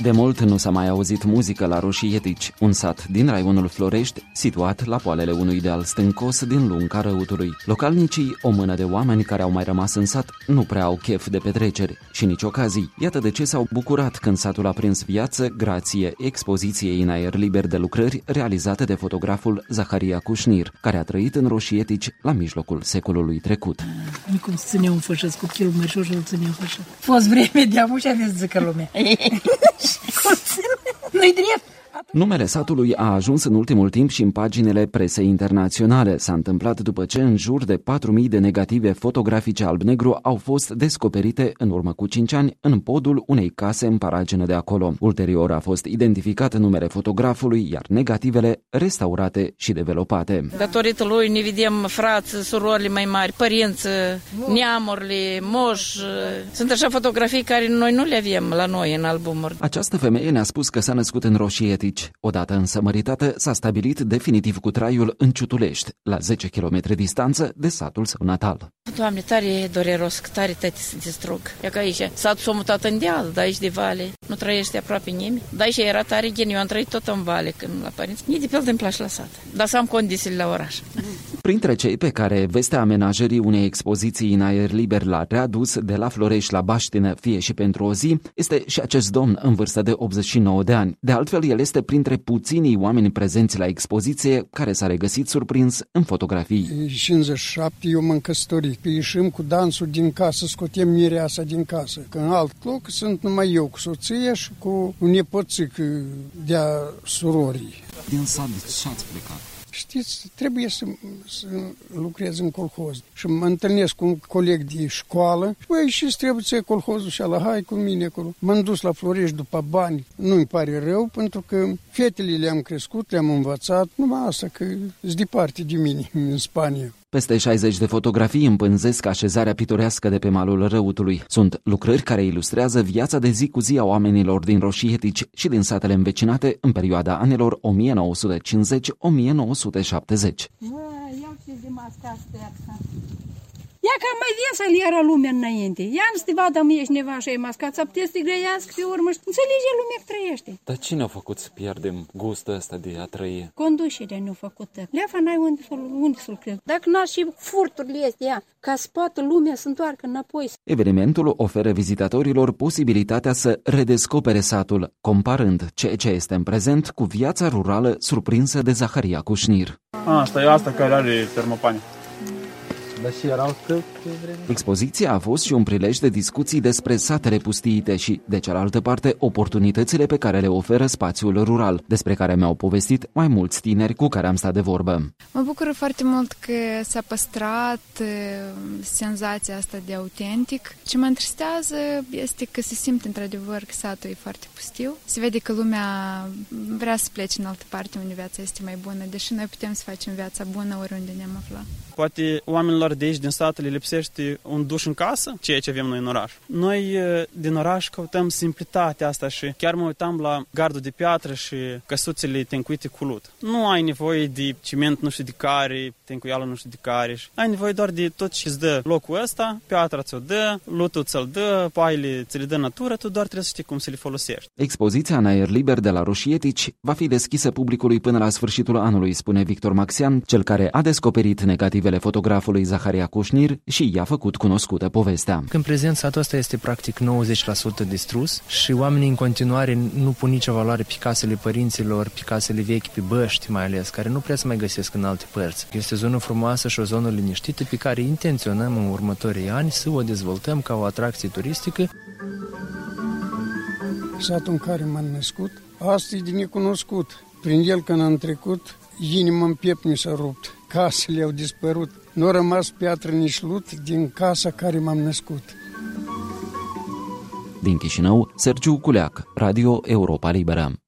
De mult nu s-a mai auzit muzică la Roșietici, un sat din raionul Florești, situat la poalele unui deal stâncos din lunga răutului. Localnicii, o mână de oameni care au mai rămas în sat, nu prea au chef de petreceri și nici ocazii. Iată de ce s-au bucurat când satul a prins viață grație expoziției în aer liber de lucrări realizate de fotograful Zaharia Cușnir, care a trăit în Roșietici la mijlocul secolului trecut. Cum se ținea un fășăț cu chilul mai și îl ținea fășă. Fost vreme de amu și aveți zică lumea. Nu-i drept. Numele satului a ajuns în ultimul timp și în paginile presei internaționale. S-a întâmplat după ce în jur de 4.000 de negative fotografice alb-negru au fost descoperite în urmă cu 5 ani în podul unei case în paragină de acolo. Ulterior a fost identificat numele fotografului, iar negativele restaurate și developate. Datorită lui ne vedem frați, surorile mai mari, părinți, neamurile, moș. Sunt așa fotografii care noi nu le avem la noi în albumuri. Această femeie ne-a spus că s-a născut în Roșietici Odată însămăritată, s-a stabilit definitiv cu traiul în Ciutulești, la 10 km distanță de satul său natal. Doamne, tare dureros, tare tăti se distrug. E ca aici, satul s-a mutat în deal, de aici de vale, nu trăiește aproape nimeni. Dar aici era tare gen, eu am trăit tot în vale când la părinți. Nici de fel din place la sat, dar să am condițiile la oraș. Printre cei pe care vestea amenajării unei expoziții în aer liber l-a readus de la Florești la Baștină, fie și pentru o zi, este și acest domn în vârstă de 89 de ani. De altfel, el este printre puținii oameni prezenți la expoziție care s-a regăsit surprins în fotografii. 57 eu m-am căsătorit. Ieșim cu dansul din casă, scotem mireasa din casă. Că în alt loc sunt numai eu cu soția și cu un nepoțic de-a surorii. Din sat, de ce ați plecat? Știți, trebuie să, să lucrez în colhoz. Și mă întâlnesc cu un coleg de școală. Și băi, și trebuie să colhozul și ala, hai cu mine acolo. M-am dus la Florești după bani. Nu-mi pare rău, pentru că fetele le-am crescut, le-am învățat. Numai asta, că sunt departe de mine, în Spania. Peste 60 de fotografii împânzesc așezarea pitorească de pe malul răutului. Sunt lucrări care ilustrează viața de zi cu zi a oamenilor din Roșietici și din satele învecinate în perioada anilor 1950-1970. Ia ca mai vesel era lumea înainte. Ia nu te vadă mie și neva și ai mascat să puteți să te grăiască pe urmă și înțelege lumea că trăiește. Dar cine a făcut să pierdem gustul ăsta de a trăi? Conducerea nu a făcut. Leafa n-ai unde să unde să lucrezi. Dacă n-ar și furturile astea, ca spată lumea să întoarcă înapoi. Evenimentul oferă vizitatorilor posibilitatea să redescopere satul, comparând ceea ce este în prezent cu viața rurală surprinsă de Zaharia Cușnir. A, asta e asta care are termopane. Dar și erau cât Expoziția a fost și un prilej de discuții despre satele pustiite și, de cealaltă parte, oportunitățile pe care le oferă spațiul rural, despre care mi-au povestit mai mulți tineri cu care am stat de vorbă. Mă bucur foarte mult că s-a păstrat senzația asta de autentic. Ce mă întristează este că se simte într-adevăr că satul e foarte pustiu. Se vede că lumea vrea să plece în altă parte unde viața este mai bună, deși noi putem să facem viața bună oriunde ne-am aflat. Poate oamenilor de aici, din sat, le lipsește un duș în casă, ceea ce avem noi în oraș. Noi din oraș căutăm simplitatea asta și chiar mă uitam la gardul de piatră și căsuțele tencuite cu lut. Nu ai nevoie de ciment nu știu de care, tencuială nu știu de care. Ai nevoie doar de tot ce îți dă locul ăsta, piatra ți-o dă, lutul ți-l dă, paile ți le dă natură, tu doar trebuie să știi cum să le folosești. Expoziția în aer liber de la Roșietici va fi deschisă publicului până la sfârșitul anului, spune Victor Maxian, cel care a descoperit negativele fotografului Zaharia Cușnir și i-a făcut cunoscută povestea. În prezent satul ăsta este practic 90% distrus și oamenii în continuare nu pun nicio valoare pe casele părinților, pe casele vechi, pe băști mai ales, care nu prea să mai găsesc în alte părți. Este o zonă frumoasă și o zonă liniștită pe care intenționăm în următorii ani să o dezvoltăm ca o atracție turistică. Satul în care m-am născut, astăzi de necunoscut. Prin el când am trecut, inima în piept mi s-a rupt, casele au dispărut. Nu a rămas piatră nici lut din casa care m-am născut. Din Chișinău, Sergiu Culeac, Radio Europa Liberă.